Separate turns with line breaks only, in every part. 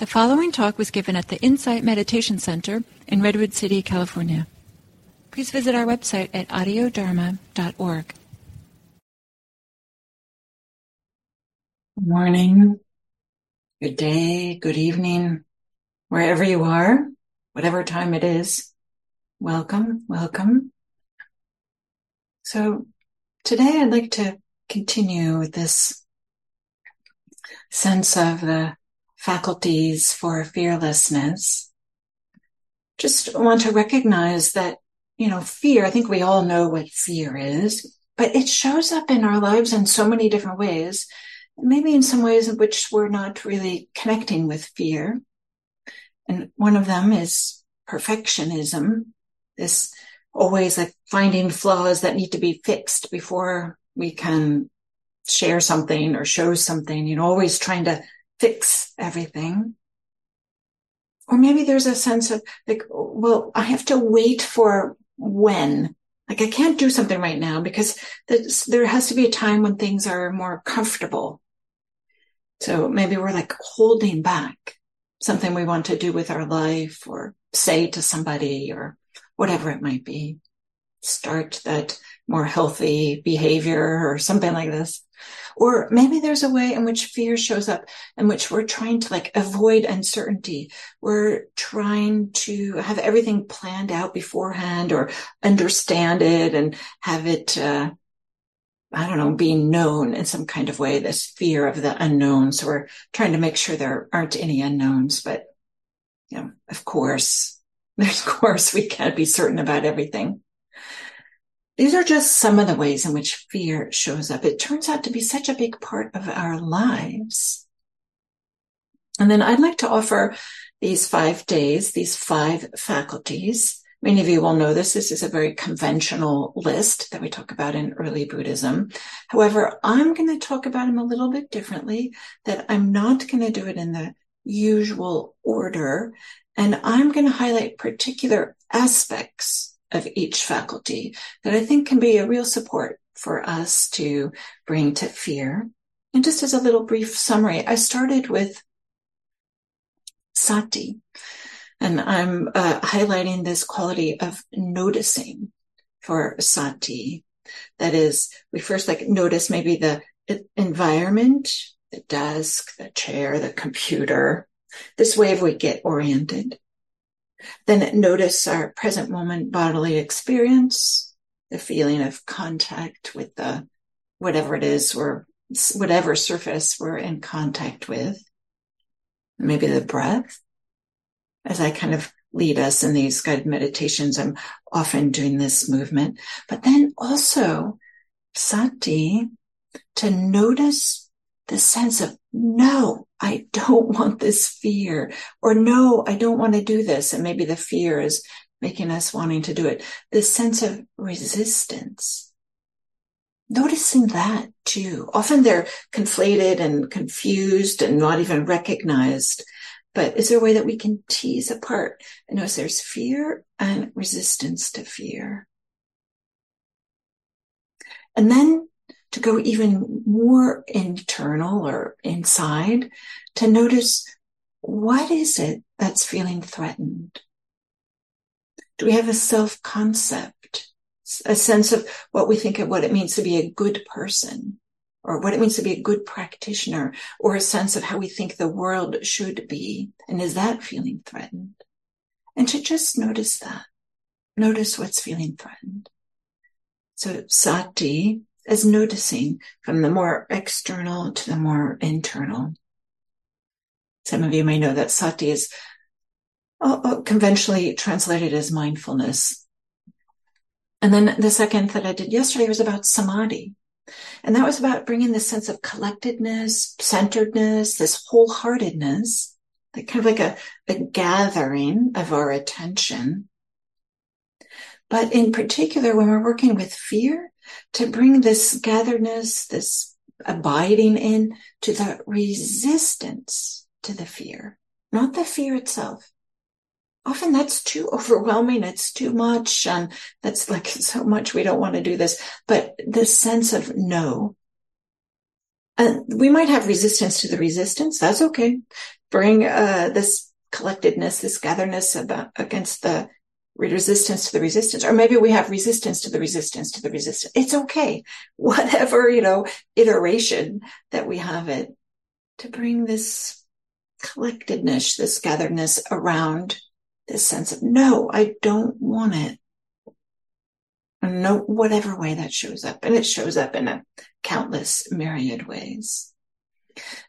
The following talk was given at the Insight Meditation Center in Redwood City, California. Please visit our website at audiodharma.org.
Morning, good day, good evening, wherever you are, whatever time it is. Welcome, welcome. So today I'd like to continue with this sense of the faculties for fearlessness. Just want to recognize that, you know, fear, I think we all know what fear is, but it shows up in our lives in so many different ways. Maybe in some ways in which we're not really connecting with fear. And one of them is perfectionism. This always like finding flaws that need to be fixed before we can share something or show something, you know, always trying to fix everything. Or maybe there's a sense of like, well, I have to wait for when. Like I can't do something right now because there has to be a time when things are more comfortable. So maybe we're like holding back something we want to do with our life or say to somebody or whatever it might be. Start that more healthy behavior or something like this. Or maybe there's a way in which fear shows up in which we're trying to like avoid uncertainty. We're trying to have everything planned out beforehand or understand it and have it, uh, I don't know, being known in some kind of way, this fear of the unknown. So we're trying to make sure there aren't any unknowns, but you know, of course, of course we can't be certain about everything. These are just some of the ways in which fear shows up. It turns out to be such a big part of our lives. And then I'd like to offer these five days, these five faculties. Many of you will know this. This is a very conventional list that we talk about in early Buddhism. However, I'm going to talk about them a little bit differently, that I'm not going to do it in the usual order. And I'm going to highlight particular aspects of each faculty that I think can be a real support for us to bring to fear. And just as a little brief summary, I started with sati, and I'm uh, highlighting this quality of noticing for sati. That is, we first like notice maybe the environment, the desk, the chair, the computer. This way we get oriented. Then notice our present moment bodily experience, the feeling of contact with the whatever it is or whatever surface we're in contact with. Maybe the breath. As I kind of lead us in these guided meditations, I'm often doing this movement, but then also sati to notice the sense of no, I don't want this fear or no, I don't want to do this. And maybe the fear is making us wanting to do it. This sense of resistance. Noticing that too. Often they're conflated and confused and not even recognized. But is there a way that we can tease apart and notice there's fear and resistance to fear? And then to go even more internal or inside to notice what is it that's feeling threatened? Do we have a self concept, a sense of what we think of what it means to be a good person or what it means to be a good practitioner or a sense of how we think the world should be? And is that feeling threatened? And to just notice that, notice what's feeling threatened. So sati as noticing from the more external to the more internal. Some of you may know that sati is uh, uh, conventionally translated as mindfulness. And then the second that I did yesterday was about samadhi. And that was about bringing this sense of collectedness, centeredness, this wholeheartedness, kind of like a, a gathering of our attention. But in particular, when we're working with fear, to bring this gatheredness, this abiding in to the resistance to the fear, not the fear itself. Often that's too overwhelming. It's too much. And that's like so much. We don't want to do this, but the sense of no, And we might have resistance to the resistance. That's okay. Bring uh, this collectedness, this gatherness about, against the resistance to the resistance, or maybe we have resistance to the resistance to the resistance. It's okay. Whatever, you know, iteration that we have it to bring this collectedness, this gatheredness around this sense of, no, I don't want it. No, whatever way that shows up. And it shows up in a countless myriad ways.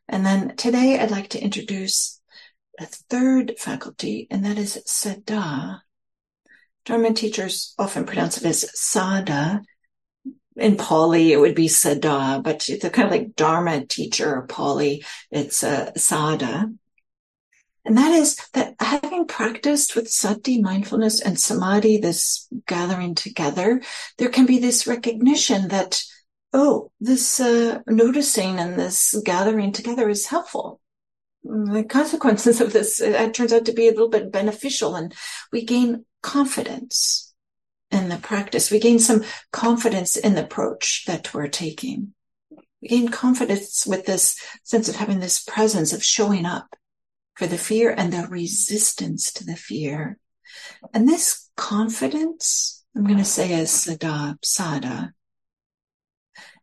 And then today I'd like to introduce a third faculty, and that is Saddha. Dharma teachers often pronounce it as Saddha. In Pali, it would be Saddha, but the kind of like Dharma teacher, or Pali, it's uh, Saddha. And that is that having practiced with sati, mindfulness, and samadhi, this gathering together, there can be this recognition that, oh, this uh, noticing and this gathering together is helpful. The consequences of this it turns out to be a little bit beneficial, and we gain confidence in the practice. We gain some confidence in the approach that we're taking. We gain confidence with this sense of having this presence of showing up for the fear and the resistance to the fear. And this confidence, I'm going to say as saddha, saddha.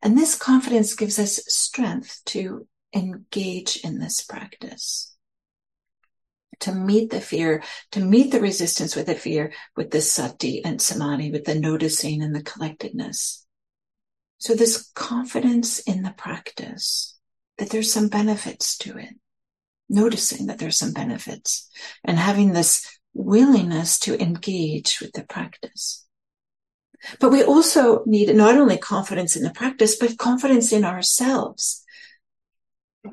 And this confidence gives us strength to engage in this practice. To meet the fear, to meet the resistance with the fear, with the sati and samadhi, with the noticing and the collectedness. So this confidence in the practice, that there's some benefits to it noticing that there's some benefits and having this willingness to engage with the practice. But we also need not only confidence in the practice, but confidence in ourselves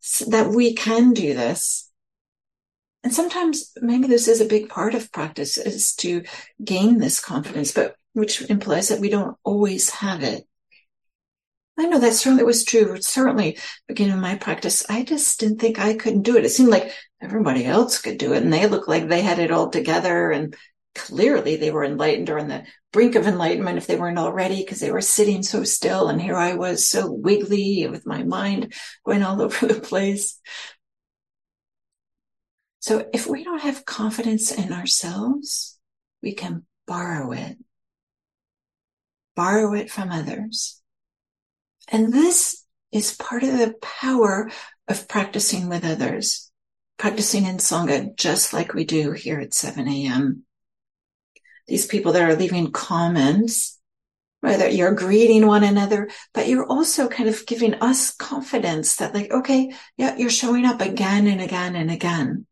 so that we can do this. And sometimes maybe this is a big part of practice is to gain this confidence, but which implies that we don't always have it. I know that certainly was true. Certainly, beginning my practice, I just didn't think I couldn't do it. It seemed like everybody else could do it, and they looked like they had it all together. And clearly, they were enlightened or on the brink of enlightenment if they weren't already, because they were sitting so still. And here I was, so wiggly, with my mind going all over the place. So, if we don't have confidence in ourselves, we can borrow it, borrow it from others and this is part of the power of practicing with others, practicing in Sangha, just like we do here at 7 a.m. These people that are leaving comments, whether you're greeting one another, but you're also kind of giving us confidence that like, okay, yeah, you're showing up again and again and again.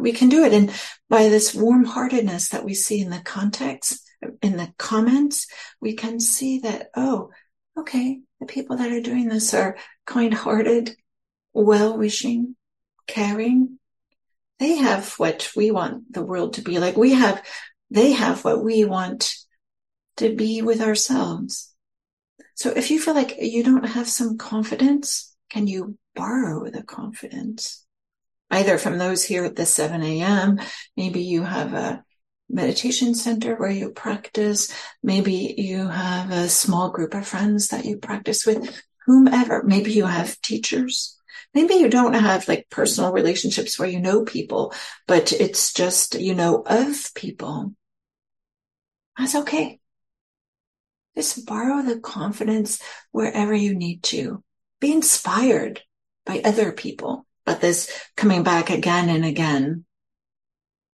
We can do it. And by this warm heartedness that we see in the context, in the comments, we can see that, oh, okay, the people that are doing this are kind hearted, well wishing, caring. They have what we want the world to be like. We have, they have what we want to be with ourselves. So if you feel like you don't have some confidence, can you borrow the confidence? Either from those here at the 7 a.m., maybe you have a meditation center where you practice. Maybe you have a small group of friends that you practice with, whomever. Maybe you have teachers. Maybe you don't have like personal relationships where you know people, but it's just you know of people. That's okay. Just borrow the confidence wherever you need to. Be inspired by other people, but this coming back again and again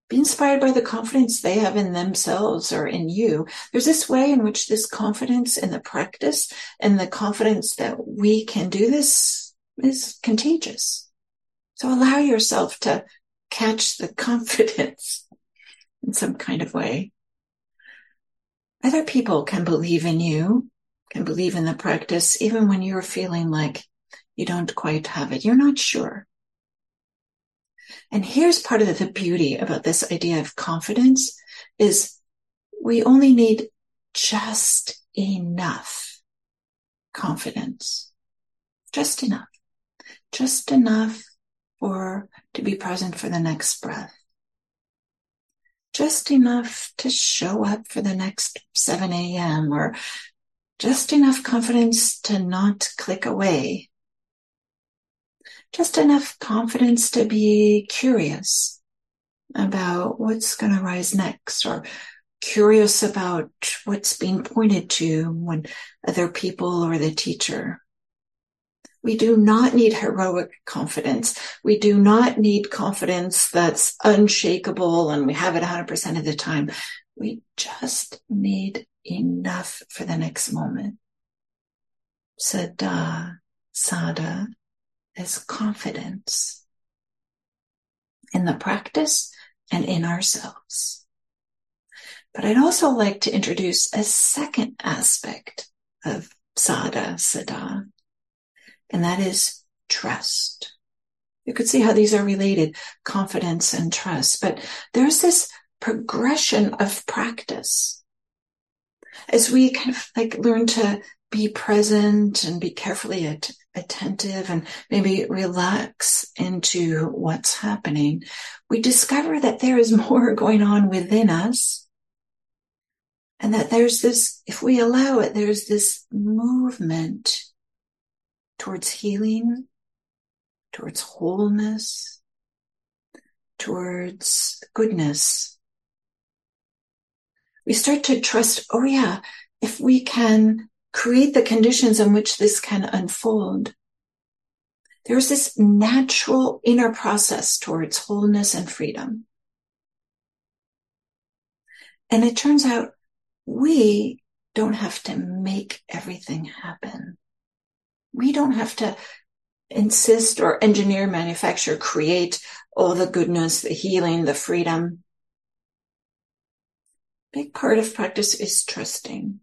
be inspired by the confidence they have in themselves or in you. There's this way in which this confidence in the practice and the confidence that we can do this is contagious. So allow yourself to catch the confidence in some kind of way. Other people can believe in you, can believe in the practice, even when you're feeling like you don't quite have it. You're not sure. And here's part of the beauty about this idea of confidence is we only need just enough confidence. Just enough. Just enough for to be present for the next breath. Just enough to show up for the next 7 a.m. or just enough confidence to not click away, just enough confidence to be curious about what's going to rise next or curious about what's being pointed to when other people or the teacher. We do not need heroic confidence. We do not need confidence that's unshakable and we have it 100% of the time. We just need enough for the next moment. Saddha, saddha is confidence in the practice and in ourselves. But I'd also like to introduce a second aspect of saddha, saddha, and that is trust. You could see how these are related, confidence and trust, but there's this progression of practice. As we kind of like learn to be present and be carefully at, attentive and maybe relax into what's happening, we discover that there is more going on within us. And that there's this, if we allow it, there's this movement towards healing, towards wholeness, towards goodness. We start to trust, oh yeah, if we can create the conditions in which this can unfold, there's this natural inner process towards wholeness and freedom. And it turns out we don't have to make everything happen. We don't have to insist or engineer, manufacture, create all the goodness, the healing, the freedom. Big part of practice is trusting.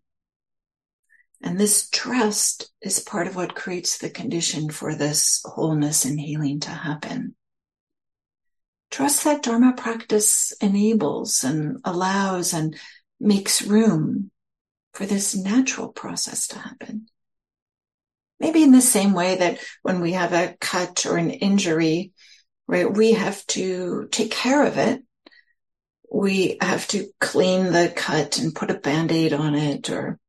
And this trust is part of what creates the condition for this wholeness and healing to happen. Trust that Dharma practice enables and allows and makes room for this natural process to happen. Maybe in the same way that when we have a cut or an injury, right, we have to take care of it. We have to clean the cut and put a band-aid on it or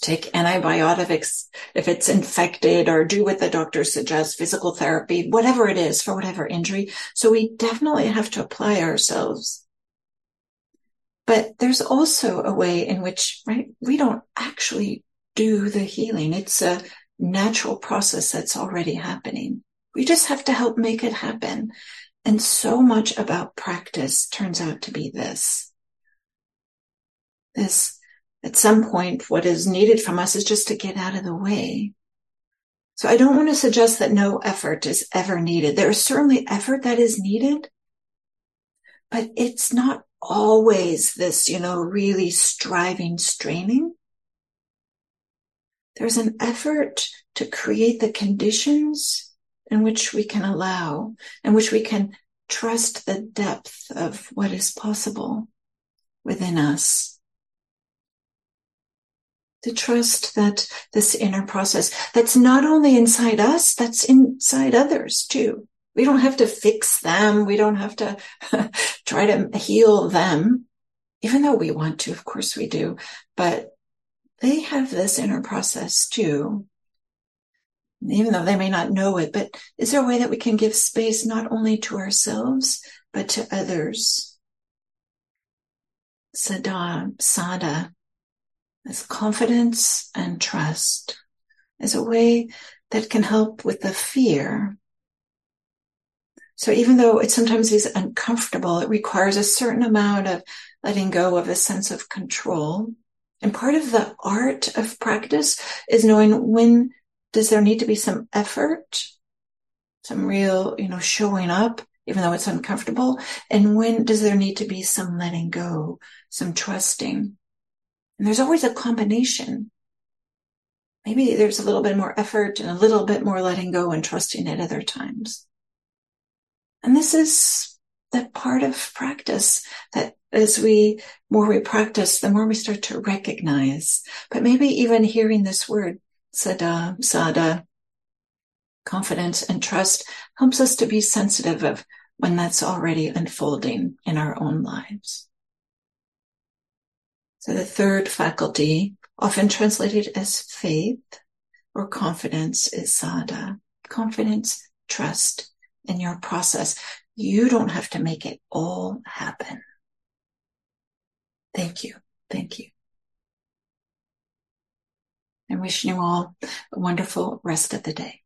take antibiotics if it's infected or do what the doctor suggests, physical therapy, whatever it is for whatever injury. So we definitely have to apply ourselves. But there's also a way in which, right, we don't actually do the healing. It's a natural process that's already happening. We just have to help make it happen. And so much about practice turns out to be this. This, at some point, what is needed from us is just to get out of the way. So I don't want to suggest that no effort is ever needed. There is certainly effort that is needed, but it's not always this, you know, really striving, straining. There's an effort to create the conditions in which we can allow, in which we can trust the depth of what is possible within us. To trust that this inner process that's not only inside us, that's inside others too. We don't have to fix them. We don't have to try to heal them, even though we want to. Of course we do. But they have this inner process too. Even though they may not know it, but is there a way that we can give space not only to ourselves, but to others? Saddha, saddha, as confidence and trust, as a way that can help with the fear. So even though it sometimes is uncomfortable, it requires a certain amount of letting go of a sense of control and part of the art of practice is knowing when does there need to be some effort, some real, you know, showing up, even though it's uncomfortable. And when does there need to be some letting go, some trusting? And there's always a combination. Maybe there's a little bit more effort and a little bit more letting go and trusting at other times. And this is that part of practice that as we more we practice, the more we start to recognize. But maybe even hearing this word, saddha, saddha, confidence and trust helps us to be sensitive of when that's already unfolding in our own lives. So the third faculty often translated as faith or confidence is saddha. Confidence, trust in your process. You don't have to make it all happen. Thank you. Thank you. And wishing you all a wonderful rest of the day.